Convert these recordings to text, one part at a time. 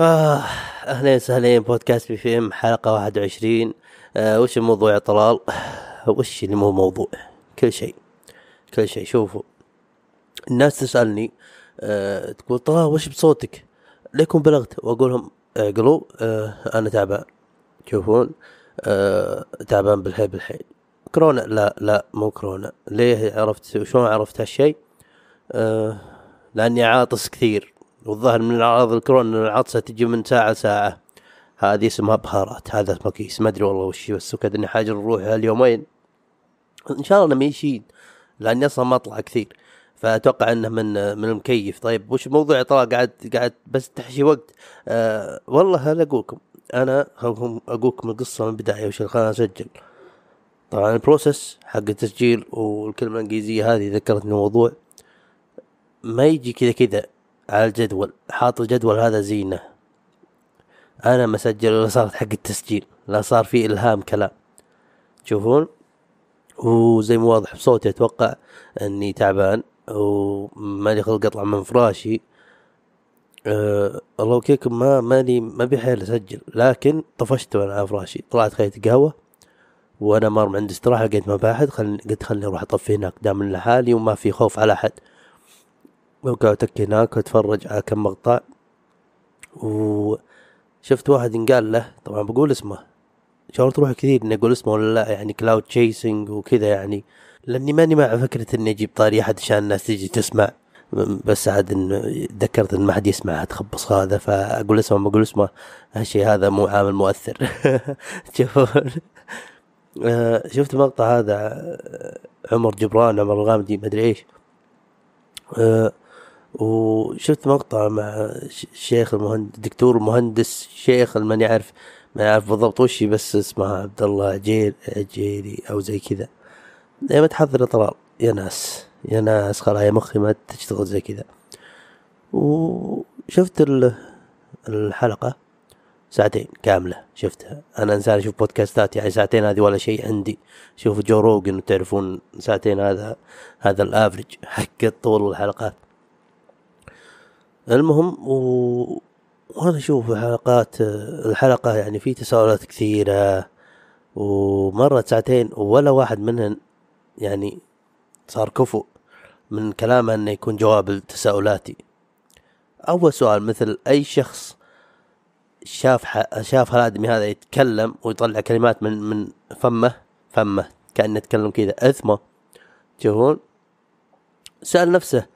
آه أهلين وسهلين بودكاست بي في إم حلقة 21 آه وش الموضوع يا طلال؟ وش اللي مو موضوع؟ كل شيء كل شيء شوفوا الناس تسألني آه تقول طلال وش بصوتك؟ ليكم بلغت؟ وأقول لهم اعقلوا آه أنا تعبان تشوفون آه تعبان بالحيل بالحيل كورونا لا لا مو كورونا ليه عرفت شلون عرفت هالشيء؟ آه لأني عاطس كثير والظاهر من اعراض الكورونا العطسة تجي من ساعة لساعة. هذه اسمها بهارات. هذا مكيس ما أدري والله وش بس وكذا إني حاجة نروح هاليومين إن شاء الله ميشين لأني أصلا ما أطلع كثير. فأتوقع إنه من من المكيف. طيب وش الموضوع طلع قاعد قاعد بس تحشي وقت. آه والله هل أقولكم. أنا خلكم أقولكم القصة من البداية وش خلاني اسجل طبعا البروسس حق التسجيل والكلمة الإنجليزية هذه ذكرتني موضوع. ما يجي كذا كذا. على الجدول حاط الجدول هذا زينة. أنا مسجل ولا صارت حق التسجيل لا صار في إلهام كلام. تشوفون وزي ما واضح بصوتي أتوقع إني تعبان ومالي خلق أطلع من فراشي. أه الله وكيكم ما ماني ما بحيل أسجل لكن طفشت وأنا على فراشي. طلعت خيت قهوة وأنا مار عند استراحة لقيت مباحث خلني قلت خلني أروح أطفي هناك دام لحالي وما في خوف على أحد. وقعدت هناك واتفرج على كم مقطع. وشفت واحد انقال له طبعا بقول اسمه شعور تروح كثير إني أقول اسمه ولا لا يعني clout chasing وكذا يعني. لأني ماني مع فكرة إني أجيب طاري أحد عشان الناس تجي تسمع. بس عاد إن ذكرت إن ما حد يسمع تخبص هذا فأقول اسمه ما أقول اسمه هالشيء هذا مو عامل مؤثر. تشوفون شفت مقطع هذا عمر جبران عمر الغامدي ما أدري إيش. وشفت مقطع مع الشيخ المهندس دكتور المهندس شيخ ماني عارف ما يعرف بالضبط وش بس اسمه عبد الله عجير عجيري أو زي كذا. دائما تحضر طلال يا ناس يا ناس خلاص يا مخي ما تشتغل زي كذا. وشفت الحلقة ساعتين كاملة شفتها. أنا إنسان أشوف بودكاستات يعني ساعتين هذه ولا شيء عندي. شوف جو روجن تعرفون ساعتين هذا هذا الافرج حق طول الحلقات المهم و... وأنا أشوف حلقات الحلقة يعني في تساؤلات كثيرة ومرت ساعتين ولا واحد منهن يعني صار كفؤ من كلامه إنه يكون جواب لتساؤلاتي أول سؤال مثل أي شخص شاف ح... شاف الادمي هذا يتكلم ويطلع كلمات من من فمه فمه كأنه يتكلم كذا إثمه تشوفون سأل نفسه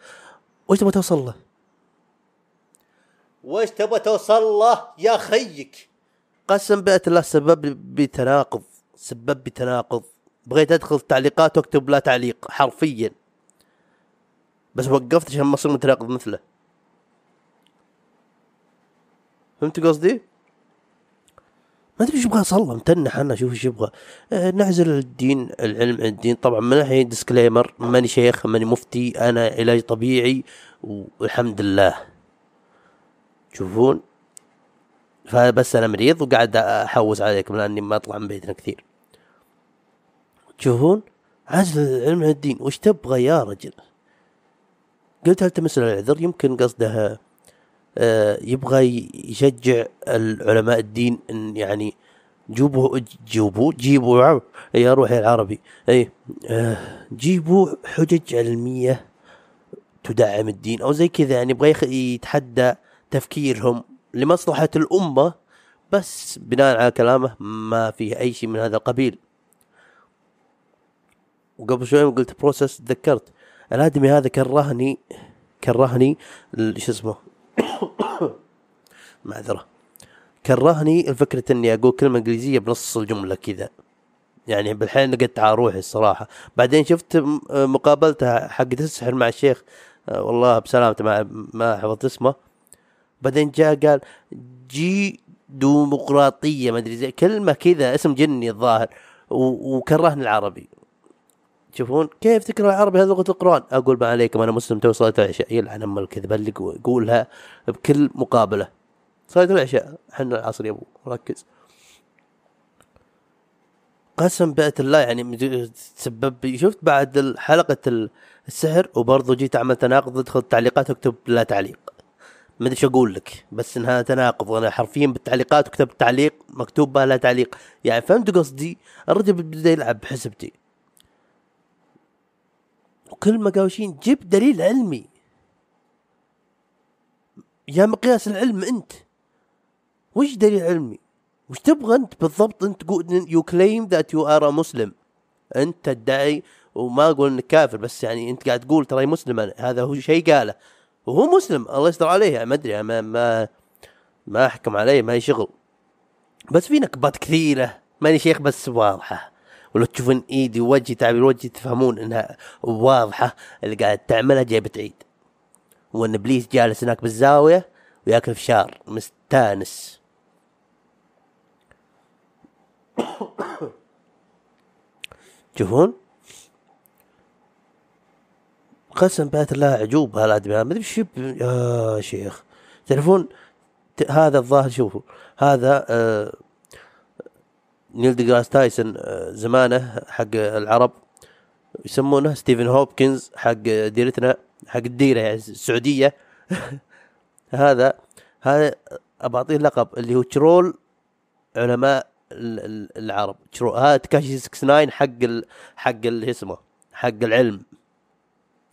وش تبغى توصل له؟ وش تبغى توصل له يا خيك؟ قسم بيت الله سبب بتناقض سبب بتناقض. بغيت أدخل التعليقات وأكتب لا تعليق حرفيا. بس وقفت عشان ما اصير متناقض مثله. فهمت قصدي؟ ما أدري إيش يبغى صلى متنح أنا أشوف إيش يبغى. آه نعزل الدين العلم عن الدين. طبعا من ناحية ديسكليمر ماني شيخ ماني مفتي أنا علاج طبيعي والحمد لله. تشوفون. فبس أنا مريض وقاعد أحوس عليكم لاني ما أطلع من بيتنا كثير. تشوفون؟ عزل العلم عن الدين وش تبغى يا رجل؟ قلت هل تمس العذر؟ يمكن قصده آه، يبغى يشجع العلماء الدين إن يعني جيبوا جيبوا جيبوا يا روحي العربي. اي آه، جيبوا حجج علمية تدعم الدين أو زي كذا يعني يبغى يتحدى تفكيرهم لمصلحة الأمة بس بناء على كلامه ما فيه أي شيء من هذا القبيل. وقبل شوي قلت بروسس تذكرت. الآدمي هذا كرهني كرهني شو اسمه؟ معذرة. كرهني الفكرة إني أقول كلمة إنجليزية بنص الجملة كذا. يعني بالحين نقدت على روحي الصراحة. بعدين شفت مقابلته حق السحر مع الشيخ. آه، والله بسلامته ما ما حفظت اسمه. بعدين جاء قال جي ديمقراطية ما أدري زي كلمة كذا اسم جني الظاهر وكرهني العربي. تشوفون كيف تكره العربي هذا لغة القرآن؟ أقول ما عليكم أنا مسلم تو صلاة العشاء. يلعن أم الكذب اللي يقولها بكل مقابلة. صلاة العشاء إحنا العصر يا أبو ركز. قسم بأت الله يعني تسبب شفت بعد حلقة السحر وبرضه جيت اعمل تناقض ادخل التعليقات أكتب لا تعليق. ما أدري أقول لك بس إنها تناقض. أنا حرفيا بالتعليقات وكتبت تعليق مكتوب بها لا تعليق. يعني فهمت قصدي؟ الرجل بدا يلعب بحسبتي. وكل مقاوشين جيب دليل علمي. يا مقياس العلم أنت. وش دليل علمي؟ وش تبغى أنت بالضبط؟ أنت تقول you claim that you are Muslim أنت تدعي وما أقول إنك كافر بس يعني أنت قاعد تقول ترى مسلم. هذا هو شيء قاله. وهو مسلم الله يستر عليه. يعني ما أدري ما ما ما أحكم عليه ما هي شغل. بس في نكبات كثيرة. ماني شيخ بس واضحة. ولو تشوفون إيدي ووجهي تعبير وجهي تفهمون إنها واضحة. اللي قاعد تعملها جايبه عيد. وأن إبليس جالس هناك بالزاوية وياكل فشار مستانس. تشوفون؟ قسم بآيات الله عجوب هالادمي ما أدري إيش يا شيخ. تعرفون هذا الظاهر شوفوا. هذا آه نيل ديجراس تايسون آه زمانه حق العرب يسمونه ستيفن هوكينز حق ديرتنا حق الديرة يعني السعودية. هذا هذا ابى أعطيه لقب اللي هو troll علماء العرب. troll هذا تكاشي 69 حق حق اللي اسمه حق العلم.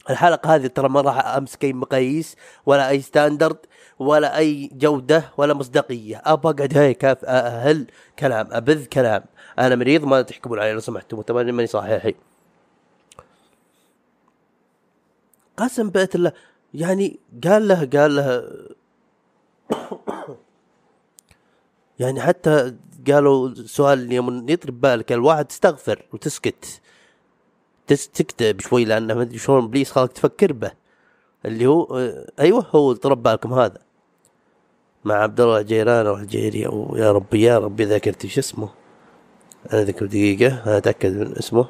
الحلقة هذه ترى ما راح امسك اي مقاييس ولا أي standard ولا أي جودة ولا مصداقية. ابى اقعد هيك أهل كلام أبذ كلام. أنا مريض ما تحكمون علي لو سمحتوا تمام ماني صحيحي. قسم بيت الله يعني قال له قال له يعني حتى قالوا سؤال يوم يطرب بالك الواحد تستغفر وتسكت. تكتب شوي لأنه ما أدري شلون إبليس خلاك تفكر به. اللي هو أيوه هو طرب بالكم هذا. مع عبد الله الجيران أو الجيري أو يا ربي يا ربي ذكرت إيش اسمه؟ أنا ذكر دقيقة أنا أتأكد من اسمه.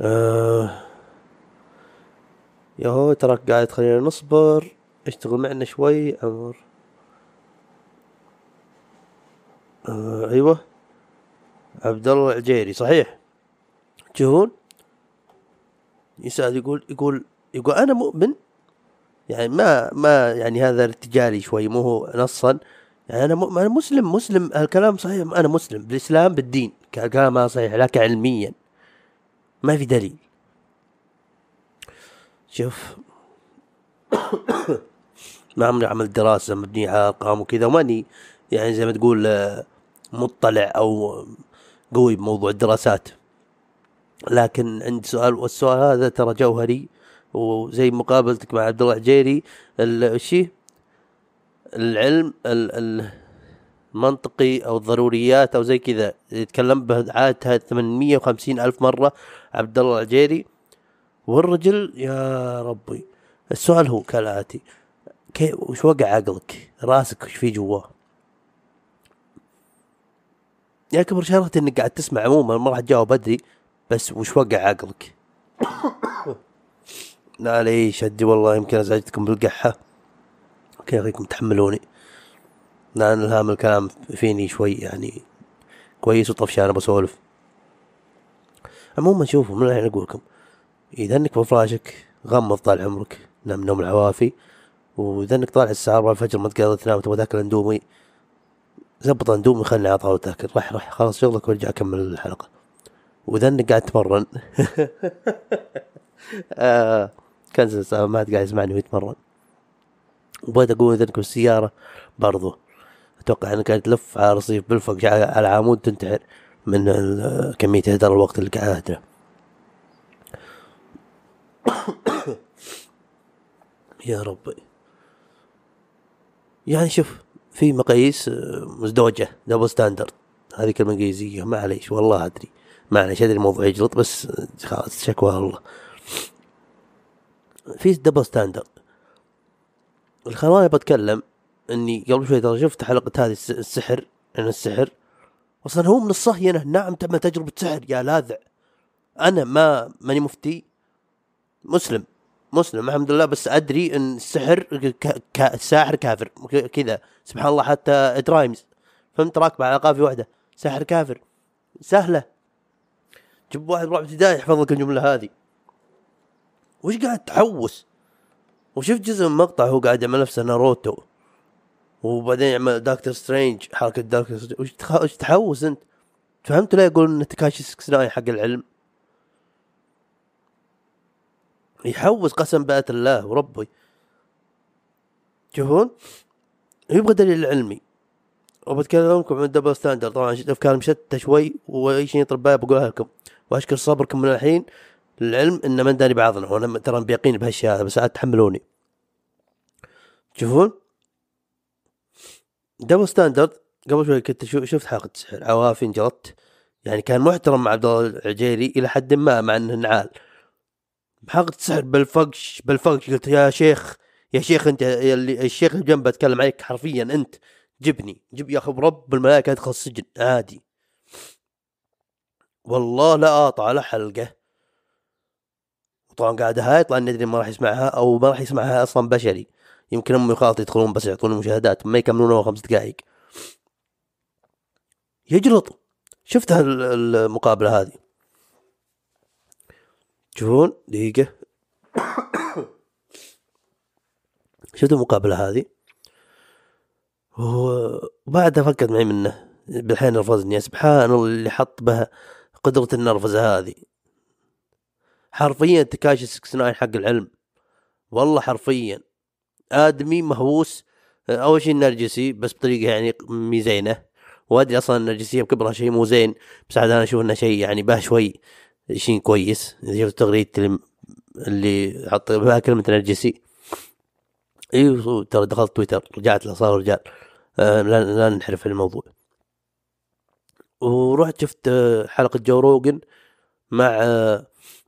آه يا هو تراك قاعد خلينا نصبر. اشتغل معنا شوي أمر. آه أيوه. عبد الله العجيري صحيح؟ تشوفون يسأل يقول يقول يقول أنا مؤمن. يعني ما ما يعني هذا ارتجالي شوي مو هو نصا. يعني أنا أنا مسلم مسلم الكلام صحيح أنا مسلم. بالإسلام بالدين كلام صحيح لكن علميا. ما في دليل. شوف. ما عمري عملت دراسة مبنية على أرقام وكذا وماني يعني زي ما تقول آه، مطلع أو قوي بموضوع الدراسات. لكن عندي سؤال والسؤال هذا ترى جوهري وزي مقابلتك مع عبد الله عجيري الشيء العلم المنطقي أو الضروريات أو زي كذا. يتكلم به عادتها 850 ألف مرة عبد الله العجيري. والرجل يا ربي السؤال هو كالآتي. كيف وش وقع عقلك؟ راسك وش في جواه يا كبر شرط إنك قاعد تسمع عموما ما راح تجاوب بدري بس وش وقع عقلك؟ لا ليش ادي والله يمكن أزعجتكم بالقحة. أوكي أخيكم تحملوني. لا أنا الهام الكلام فيني شوي يعني كويس وطفشان بسولف. عموما شوفوا من الحين أقول لكم إذا إنك بفراشك غمض طال عمرك نام نوم العوافي وإذا إنك طالع الساعة 4 الفجر ما تقدر تنام تبغى تأكل اندومي زبط اندومي خلني على طاولة تاكل رح رح خلاص شغلك وارجع كمل الحلقة. واذا انك قاعد تمرن آه كان ما قاعد يسمعني ويتمرن وبغيت أقول اذا انك بالسيارة برضو. أتوقع إنك قاعد تلف على رصيف بالفوق على عمود تنتحر من كمية هدر الوقت اللي قاعد أهدره. يا ربي. يعني شوف في مقاييس آه، مزدوجة دبل ستاندرد هذيك المقاييسية معليش والله أدري. معليش أدري الموضوع يجلط بس خلاص شكوى الله. في دبل ستاندرد الخلاني بتكلم إني قبل شوي ترى شفت حلقة هذه السحر عن السحر. أصلا هو من الصهينة نعم تعمل تجربة سحر يا لاذع. أنا ما ماني مفتي. مسلم مسلم الحمد لله بس أدري إن السحر الساحر كافر كذا. سبحان الله حتى the rhymes فهمت؟ راكبة على قافية واحدة. ساحر كافر. سهلة. جيب واحد رابع ابتدائي يحفظ لك الجملة هذه. وش قاعد تحوس؟ وشفت جزء من مقطع هو قاعد يعمل نفسه ناروتو. وبعدين يعمل دكتور سترينج حركة دكتور سترينج. وش تخ... وش تحوس انت؟ فهمت ليه يقول إن تكاشي 69 حق العلم؟ يحوس قسم بآيات الله وربي. تشوفون يبغى دليل علمي. وبتكلمكم عن ال double standard طبعا أفكار مشتتة شوي وأي شيء يطري بقولها لكم. واشكر صبركم من الحين للعلم إن من داري بعضنا. وأنا ترى بيقين بهالاشياء هذا بس عاد تحملوني. تشوفون دبل ستاندرد. قبل شوي كنت شفت حلقة سحر. عوافي انجلطت. يعني كان محترم مع عبد الله العجيري إلى حد ما مع إنه نعال. بحلقة السحر بالفقش بالفقش. قلت يا شيخ يا شيخ أنت اللي الشيخ اللي جنبه اتكلم عليك حرفيا أنت جبني. جب يا أخي رب الملائكة أدخل السجن. عادي. والله لا أقطع على حلقة. طبعا قاعد هاي يطلع ندري ما راح يسمعها أو ما راح يسمعها أصلا بشري. يمكن أمي وخالتي يدخلون بس يعطوني مشاهدات ما يكملون خمس دقائق. يجلط شفت المقابلة هذه؟ تشوفون دقيقة. شفت المقابلة هذه؟ وبعدها فكت معي منه. بالحين نرفزني سبحان الله اللي حط بها قدرة النرفزة هذه. حرفيا تكاشي 69 حق العلم. والله حرفيا. آدمي مهووس أول شيء نرجسي بس بطريقة يعني ميزينة. وأدري أصلا النرجسيه بكبرها شيء مو زين بس عاد أنا أشوف إنه شيء يعني به شوي شيء كويس. إذا شفت تغريدتي اللي حط بها كلمة نرجسي. أيوه ترى دخلت تويتر رجعت له صار رجال. آه لا, لا ننحرف الموضوع. ورحت شفت حلقة جو روجن مع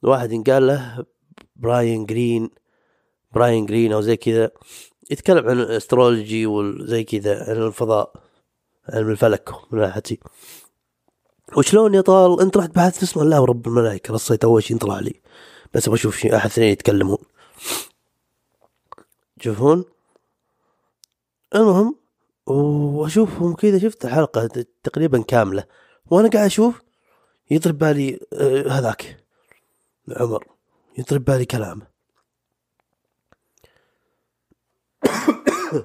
واحد ينقال له براين جرين براين جرين أو زي كذا يتكلم عن ال astrology وزي كذا عن الفضاء علم الفلك من ناحيتي. وشلون يا طال؟ أنت رحت بحثت اسم الله ورب الملائكة رصيت أول شيء طلع لي. بس أبغى أشوف شيء أحد اثنين يتكلمون. تشوفون المهم وأشوفهم كذا شفت الحلقة تقريبا كاملة. وأنا قاعد أشوف يضرب بالي آه، هذاك عمر يضرب بالي كلامه.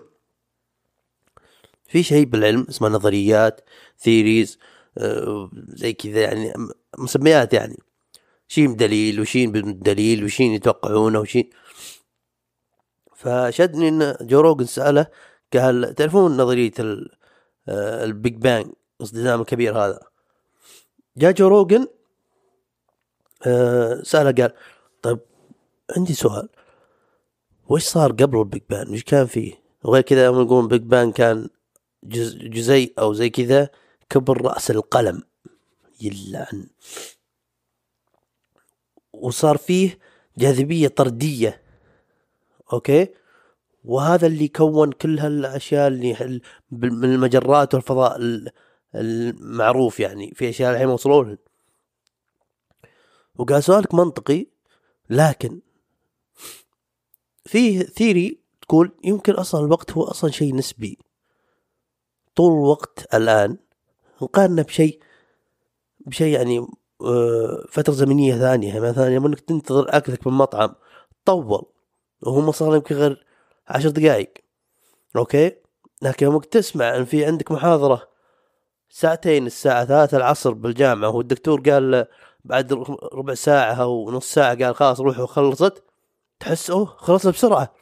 في شيء بالعلم اسمه نظريات ثيريز آه، زي كذا يعني مسميات يعني. شيء بدليل وشيء بدون دليل وشيء يتوقعونه وشيء فشدني إن جو سأله قال تعرفون نظرية آه، ال Big Bang الاصطدام الكبير هذا؟ جاء جو روجن آه، سأله قال طيب عندي سؤال وش صار قبل ال Big Bang؟ وش كان فيه؟ وغير كذا يوم يقولون Big Bang كان جز جزيء أو زي كذا كبر رأس القلم. يلعن. وصار فيه جاذبية طردية. okay؟ وهذا اللي كون كل هالأشياء اللي من المجرات والفضاء المعروف يعني في أشياء الحين وصلوا لها وقال سؤالك منطقي لكن فيه theory تقول يمكن أصلا الوقت هو أصلا شيء نسبي. طول الوقت الآن نقارنه بشيء بشيء يعني آه، فترة زمنية ثانية. مثلا يوم إنك تنتظر أكلك من مطعم طول. وهو ما صار يمكن غير عشر دقائق أوكي؟ لكن يوم تسمع إن في عندك محاضرة ساعتين الساعة ثلاثة العصر بالجامعة والدكتور قال بعد ربع ساعة أو نص ساعة قال خلاص روحوا خلصت تحس أوه خلصت بسرعة.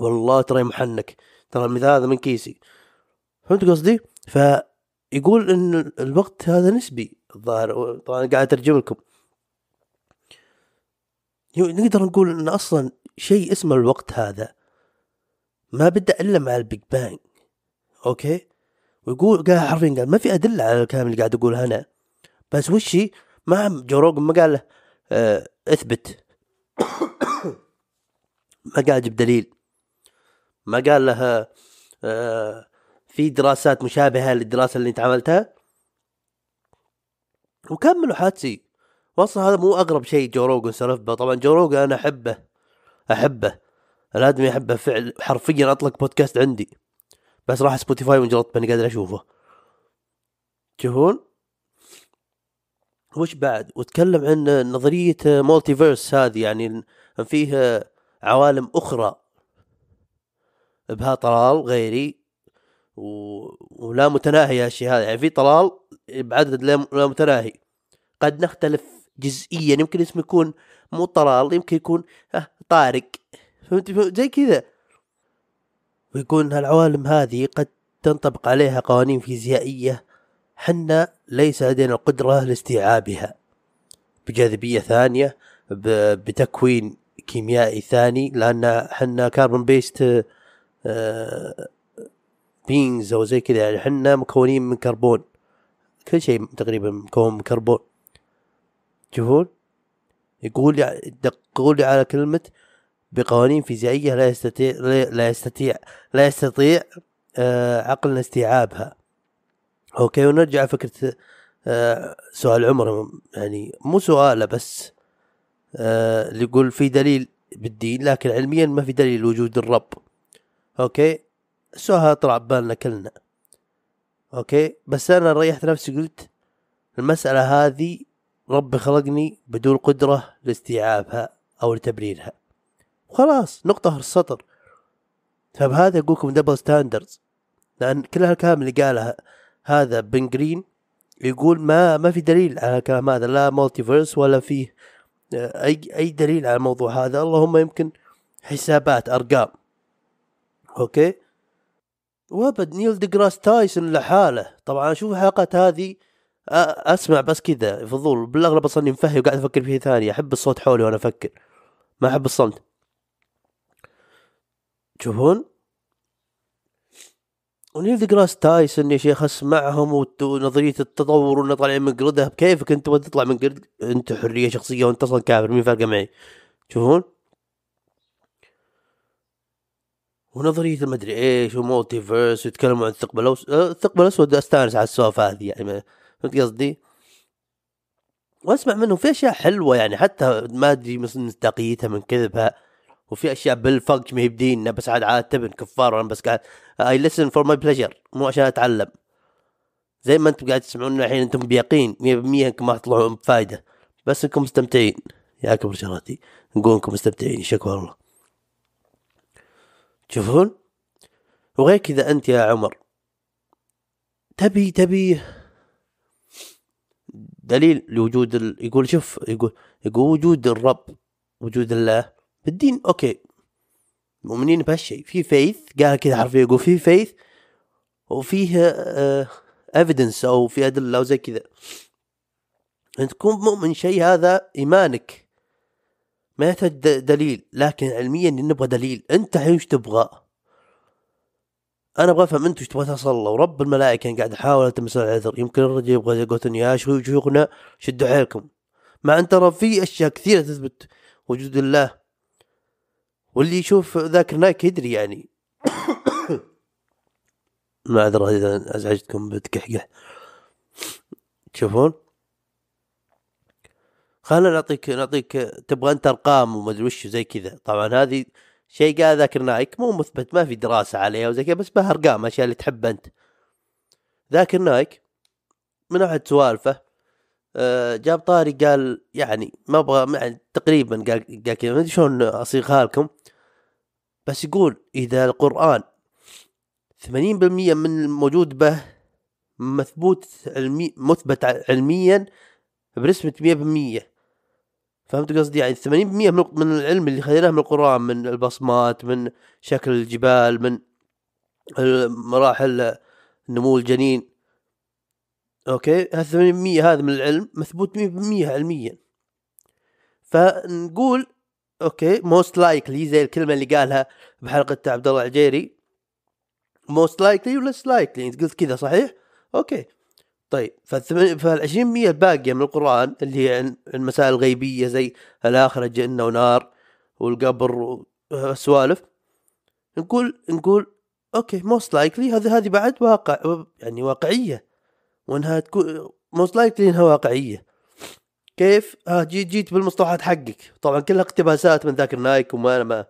والله ترى محنك ترى المثال هذا من كيسي. فهمت قصدي؟ فيقول إن الوقت هذا نسبي الظاهر طبعا قاعد أترجم لكم. نقدر نقول إن أصلا شيء اسمه الوقت هذا. ما بدأ إلا مع ال Big Bang. okay؟ ويقول قال حرفيا قال ما في أدلة على الكلام اللي قاعد اقوله أنا. بس وشي ما جو روجن ما قال له آه إثبت. ما قال جيب دليل. ما قال له آه في دراسات مشابهة للدراسة اللي انت عملتها. وكملوا حتسي واصلا هذا مو أغرب شيء جو روجن سولف به. طبعا جو روجن أنا أحبه. أحبه. الآدمي احبه فعل حرفيا أطلق بودكاست عندي. بس راح سبوتيفاي وانجلطت ماني قادر أشوفه. تشوفون وش بعد؟ وتكلم عن نظرية مولتيفيرس هذه يعني فيه عوالم أخرى بها طلال غيري و... ولا متناهي الشيء هذا. يعني في طلال بعدد لا متناهي. قد نختلف جزئيا. يمكن اسمه يكون مو طلال يمكن يكون طارق. فهمت؟ زي كذا. ويكون هالعوالم هذه قد تنطبق عليها قوانين فيزيائية. حنا ليس لدينا القدرة لاستيعابها. بجاذبية ثانية بتكوين كيميائي ثاني لأن حنا carbon based beings أو زي كذا. يعني حنا مكونين من كربون. كل شيء تقريبا مكون من كربون. تشوفون يقول يقول لي على كلمة بقوانين فيزيائية لا يستطيع لا يستطيع لا يستطيع آه عقلنا استيعابها. okay ونرجع فكرة آه سؤال عمر. يعني مو سؤالة بس آه اللي يقول في دليل بالدين لكن علميا ما في دليل وجود الرب. okay؟ هذا طلع ببالنا كلنا. أوكي؟ بس أنا ريحت نفسي قلت المسألة هذه ربي خلقني بدون قدرة لاستيعابها أو لتبريرها. خلاص نقطة السطر. فبهذا أقول لكم double standards لأن كل هالكلام اللي قالها هذا براين جرين يقول ما ما في دليل على الكلام هذا لا multiverse ولا فيه آه، أي أي دليل على الموضوع هذا. اللهم يمكن حسابات أرقام. okay؟ وأبد نيل ديجراس تايسون لحاله. طبعا أشوف الحلقات هذه أسمع بس كذا فضول بالأغلب أصلا مفهي وقاعد أفكر فيه ثاني. أحب الصوت حولي وأنا أفكر. ما أحب الصمت. تشوفون ونيل ديجراس تايسون يا شيخ اسمعهم ونظرية التطور وإنه طالعين من قردة. كيفك أنت تطلع من قرد؟ أنت حرية شخصية وأنت أصلا كافر مين فارقة معي؟ تشوفون ونظرية المدري إيش و multiverse ويتكلموا عن الثقب الاسود الثقب الأسود أستانس على السوالف هذه يعني فهمت قصدي؟ وأسمع منهم في أشياء حلوة يعني حتى ما أدري مصداقيتها من كذبها. وفي أشياء بالفقج ما هي بديننا بس عاد عاد تبن كفار وأنا بس قاعد I listen for my pleasure مو عشان أتعلم. زي ما أنتم قاعد تسمعون الحين أنتم بيقين 100% أنكم ما تطلعوا بفائده بس أنكم مستمتعين. يا كبر شراتي. نقول أنكم مستمتعين. شكوى الله تشوفون؟ وغير كذا أنت يا عمر. تبي تبي. دليل لوجود ال... يقول شوف يقول يقول وجود الرب وجود الله. بالدين okay مؤمنين بهالشيء في faith قال كذا حرفيا يقول في faith وفيه evidence أو في ادله أو زي كذا انت تكون مؤمن شيء هذا ايمانك ما يحتاج دليل لكن علميا نبغى دليل انت الحين إيش تبغى أنا أبغى افهم انت إيش تبغى توصل له ورب الملائكه قاعد احاول التمس العذر يمكن الرجل يبغى يقول يا شيوخنا شدوا حيلكم مع ان ترى في اشياء كثيره تثبت وجود الله واللي يشوف ذاك نايك يدري يعني. معذرة إذا أزعجتكم بتكحكح. تشوفون؟ خلنا نعطيك نعطيك تبغى أنت أرقام وما أدري وش زي كذا. طبعا هذه شيء قال ذاكر نايك مو مثبت ما في دراسة عليها وزي كذا بس بها أرقام أشياء اللي تحب أنت. ذاكر نايك من أحد سوالفه آه، جاب طاري قال يعني ما أبغى يعني تقريبا قال قال كذا ما أدري شلون أصيغها لكم. بس يقول إذا القرآن 80% من الموجود به مثبوت علمي مثبت علميا بنسبة 100% فهمت قصدي؟ يعني 80% من العلم اللي خذيناه من القرآن من البصمات من شكل الجبال من مراحل نمو الجنين. okay؟ هذا 80% هذا من العلم مثبوت 100% علميا. فنقول okay most likely زي الكلمة اللي قالها بحلقة عبد الله العجيري. most likely ولا likely إنت قلت كذا صحيح؟ okay. طيب فال 20% الباقيه من القرآن اللي هي المسائل الغيبية زي الآخرة جنة ونار والقبر والسوالف نقول نقول okay most likely هذه هذه بعد واقع يعني واقعية. وإنها تكون most likely إنها واقعية. كيف؟ آه جيت جيت بالمصطلحات حقك. طبعا كلها اقتباسات من ذاكر نايك وما أنا ما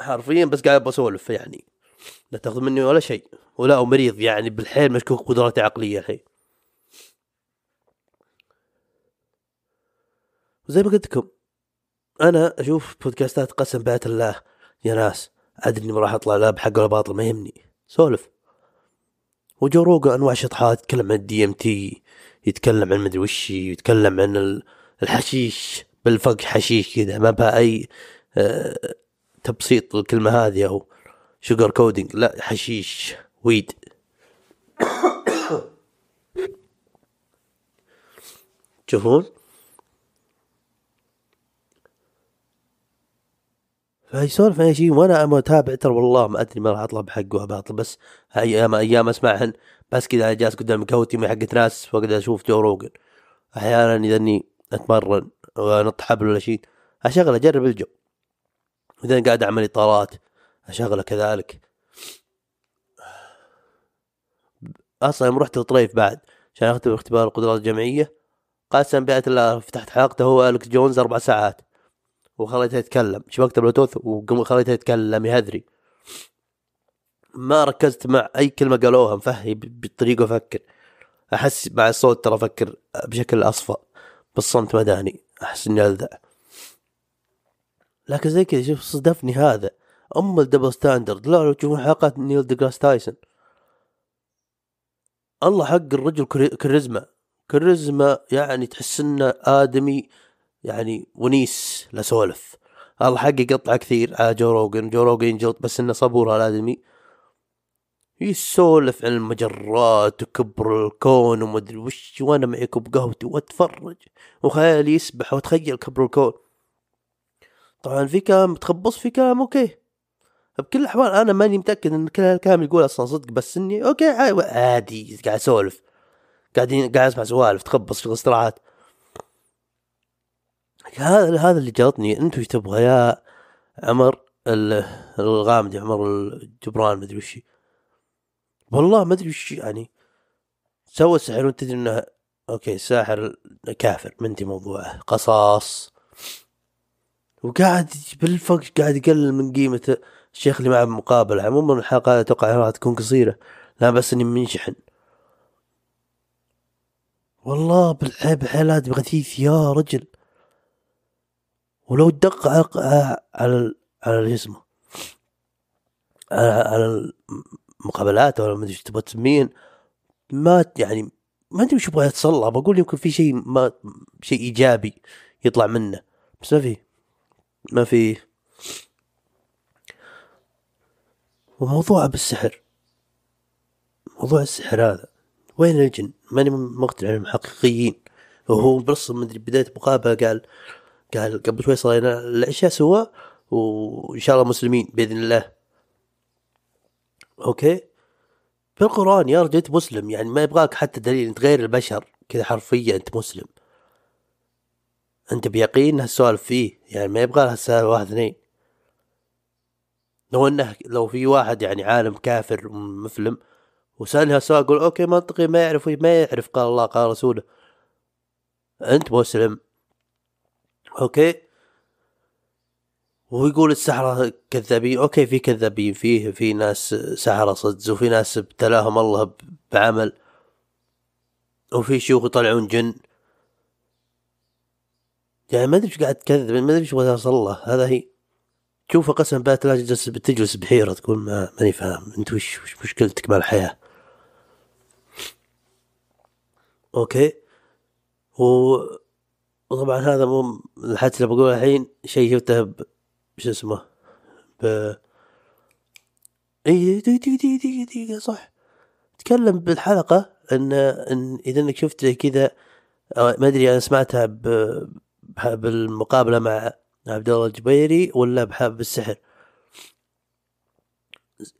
حرفيا بس قاعد بسولف يعني. لا تأخذ مني ولا شيء. ولا مريض يعني بالحيل مشكوك قدراتي عقليه الحين. وزي ما قلت لكم أنا أشوف بودكاستات قسم بات الله يا ناس أدري إني ما راح أطلع لا بحق ولا باطل ما يهمني. سولف. وجو أنواع شطحات يتكلم عن ال DMT يتكلم عن مدري وش يتكلم عن الحشيش بالفق حشيش كذا ما بها أي آه، تبسيط الكلمة هذه أو sugar coating لا حشيش weed تشوفون فيسولف عن شيء؟ وأنا متابع ترى والله ما أدري ما راح اطلب حقه باطل بس أيام أيام اسمعهن بس كذا جالس قدام قهوتي مع حقت ناس واقعد أشوف جو روجن. أحيانا اذا اني أتمرن ونط حبل ولا شيء اشغل أجرب الجو. إذا قاعد أعمل إطارات أشغله كذلك. أصلا يوم رحت الطريف بعد عشان اختبر اختبار القدرات الجمعية قسم بيئة الله فتحت حلقته هو الكس جونز أربع ساعات وخليته يتكلم. شبكت البلوتوث وخليته يتكلم يهذري ما ركزت مع أي كلمة قالوها مفهي بالطريقة أفكر. أحس مع الصوت ترى أفكر بشكل أصفى بالصمت مداني أحس إني ألذع. لكن زي كذا شوف صدفني هذا. أم ال double standard لا لو تشوفون حلقات نيل ديجراس تايسون الله حق الرجل كاريزما. كاريزما يعني تحس إنه آدمي يعني ونيس لا سولف الله حق يقطع كثير. على جو روجن جو روجن ينجلط بس إنه صبور الادمي يسولف عن المجرات وكبر الكون ومدري وش وأنا معي كوب قهوتي وأتفرج وخيالي يسبح وأتخيل كبر الكون. طبعا في كلام تخبص في كلام okay. بكل الأحوال أنا ماني متأكد إن كل الكلام يقول أصلا صدق بس إني okay عادي قاعد أسولف. قاعدين قاعد أسمع سوالف تخبص في الاستراحات. هذا هذا اللي جلطني أنتم إيش تبغى يا عمر الغامدي عمر الجبران مدري وش. والله ما أدري وش يعني سوى السحر وأنت تدري انه أوكي ساحر كافر منتي موضوعه. قصاص. وقاعد بالفق قاعد يقلل من قيمة الشيخ اللي معه مقابلة عموما الحلقة أتوقع راح تكون قصيرة لا بس إني منشحن. والله بالعيب حالات بغثيث يا رجل. ولو دق على على على اسمه على المقابلات ولا ما أدري تبغى تسمين ما يعني ما أدري وش يبغى يتصلى بقول يمكن في شيء ما شيء إيجابي يطلع منه. بس ما في ما في. وموضوع بالسحر موضوع السحر هذا. وين الجن؟ ماني مقتنع إنهم حقيقيين. وهو بنص مدري بداية مقابلة قال قال قبل شوي صلينا العشاء سوا وإن شاء الله مسلمين بإذن الله. أوكي؟ في القرآن يا رجل أنت مسلم يعني ما يبغاك حتى دليل أنت غير البشر كذا حرفيا أنت مسلم. أنت بيقين هالسوالف فيه يعني ما يبغى لها واحد اثنين. لو إنه لو في واحد يعني عالم كافر ومسلم وسالني هالسؤال أقول okay منطقي ما يعرف ما يعرف قال الله قال رسوله. أنت مسلم. okay؟ ويقول السحرة كذابين. okay في كذابين فيه في ناس سحرة صدز وفي ناس ابتلاهم الله بعمل. وفي شيوخ يطلعون جن. يعني ما أدري إيش قاعد تكذب ما أدري إيش توصل له هذا هي. تشوفه قسم بالله تجلس بتجلس بحيرة تقول ما ماني فاهم. أنت وش وش مشكلتك مع الحياة؟ أوكي. و وطبعا هذا مو الحدث اللي بقوله الحين شيء شفته شو اسمه ب اي دقيقة دقيقة دقيقة صح. تكلم بالحلقة ان إن إذا إنك شفت زي كذا ما أدري أنا سمعتها ب بالمقابلة مع عبد الله الجبيري ولا بحب السحر؟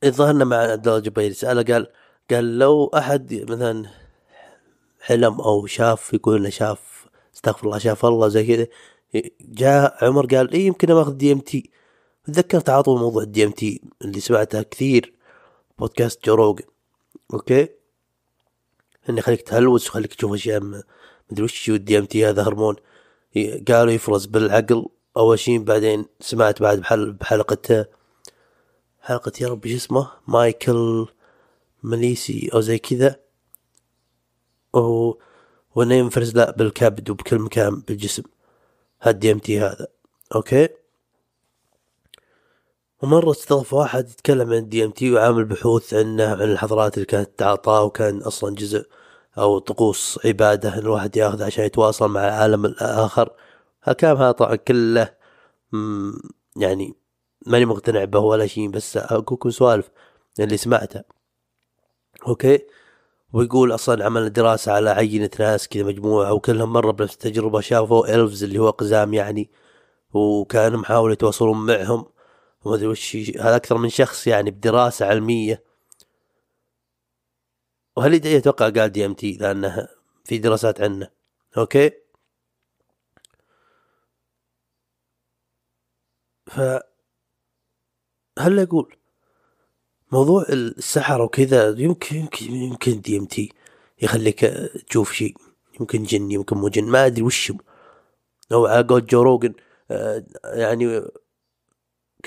الظاهر مع عبد الله الجبيري. سأله قال قال لو أحد مثلا حلم أو شاف يقول إنه شاف استغفر الله شاف الله زي كذا جاء عمر قال اي يمكن آخذ DMT تذكرت على طول موضوع ال DMT اللي سمعتها كثير بودكاست جو روجن okay؟ انه خليك تهلوس وخليك تشوف أشياء مدري وش ال DMT هذا هرمون. قالوا يفرز بالعقل أول شيء بعدين سمعت بعد بحل بحلقة حلقة يا ربي شو اسمه؟ مايكل مليسي أو زي كذا. وانه ينفرز لا بالكبد وبكل مكان بالجسم. هال DMT هذا. okay؟ ومرة استضاف واحد يتكلم عن ال DMT وعامل بحوث عنه عن الحضارات اللي كانت تعطاه وكان أصلا جزء أو طقوس عبادة الواحد ياخذ عشان يتواصل مع العالم الآخر. هالكلام هذا طبعا كله يعني ماني مقتنع به ولا شيء بس أقولكم سوالف اللي سمعتها okay؟ ويقول أصلا عمل دراسة على عينة ناس كذا مجموعة وكلهم مرة بنفس التجربة شافوا elves اللي هو قزام يعني وكانوا محاولة يتواصلون معهم. وما أدري وش هذا أكثر من شخص يعني بدراسة علمية. وهل يتوقع قال DMT لأنه في دراسات عنه. okay؟ ف هل أقول موضوع السحر وكذا يمكن يمكن يمكن DMT يخليك تشوف شيء يمكن جن يمكن مو جن ما أدري وش أو على قول جو روجن آه، يعني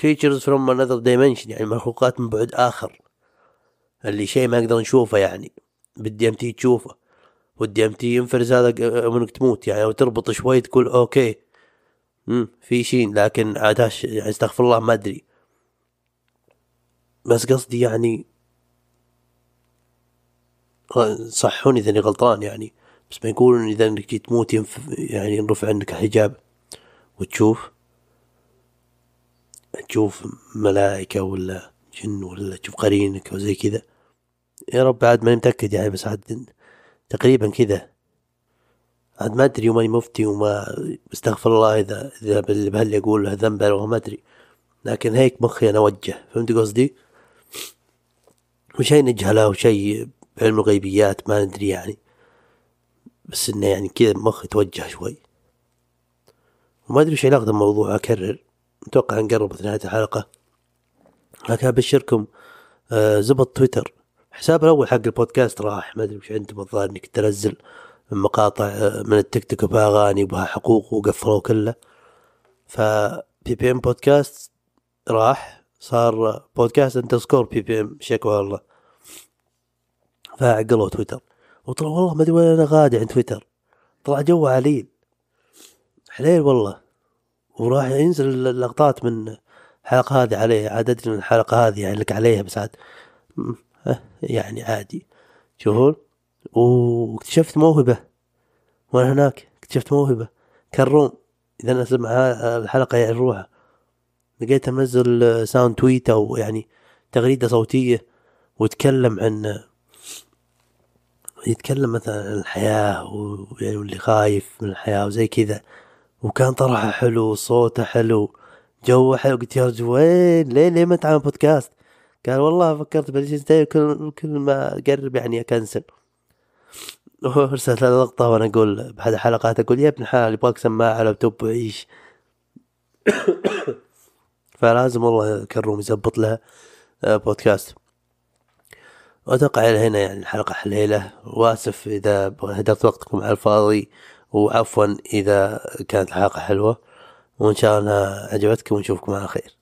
creatures from another dimension يعني مخلوقات من بعد آخر. اللي شيء ما نقدر نشوفه يعني بال DMT تشوفه. وال DMT ينفرز هذا انك تموت يعني وتربط شوي تقول okay امم في شيء لكن عاد يعني استغفر الله ما أدري. بس قصدي يعني صحوني إذا غلطان يعني بس ما يقولون إذا أنك تموت ينف يعني ينرفع عنك الحجاب وتشوف تشوف ملائكة ولا جن ولا تشوف قرينك وزي كذا. يا رب عاد ماني متأكد يعني بس عاد تقريبا كذا. عاد ما أدري وماني مفتي وما استغفر الله إذا إذا بهاللي أقول ذنب أو ما أدري. لكن هيك مخي أنا أوجه فهمت قصدي؟ وشي نجهله وشي علم الغيبيات ما ندري يعني. بس إنه يعني كذا مخي توجه شوي. وما أدري وش علاقة الموضوع أكرر. أتوقع ان قربت نهاية الحلقة. لكن أبشركم آه زبط تويتر. حساب الأول حق البودكاست راح. ما أدري وش عندهم الظاهر إنك تنزل مقاطع آه، من التيك توك بها أغاني بها حقوق وقفلوا كله. ف BBM podcast راح. صار podcast underscore BBM شكوى الله فعقلوا تويتر. وطلع والله ما أدري وين أنا غادي عند تويتر. طلع جو عليل. حليل والله. وراح ينزل اللقطات من الحلقة هذه عليه. عاد أدري من الحلقة هذه يعني لك عليها بس عاد. يعني عادي. شوفون. واكتشفت موهبة. وأنا هناك. اكتشفت موهبة. كروم إذا أنا أسمع الحلقة يعني روحه. لقيته منزل ساوند تويت أو يعني تغريدة صوتية ويتكلم عن يتكلم مثلا عن الحياة ويعني واللي خايف من الحياة وزي كذا. وكان طرحه حلو صوته حلو. جوه حلو. قلت يا رجل وين؟ ليه؟ ليه ما تعمل بودكاست قال والله فكرت بلشين كل كل ما أقرب يعني أكنسل. ارسلت له لقطة وأنا أقول بأحد الحلقات أقول يا ابن حلال يبغاك سماعة لابتوب وعيش فلازم والله كروم يزبط له آه، بودكاست. وأتوقع إلى هنا يعني الحلقة حليلة. وأسف إذا هدرت وقتكم على الفاضي وعفوا إذا كانت الحلقة حلوة. وإن شاء الله عجبتكم ونشوفكم على خير.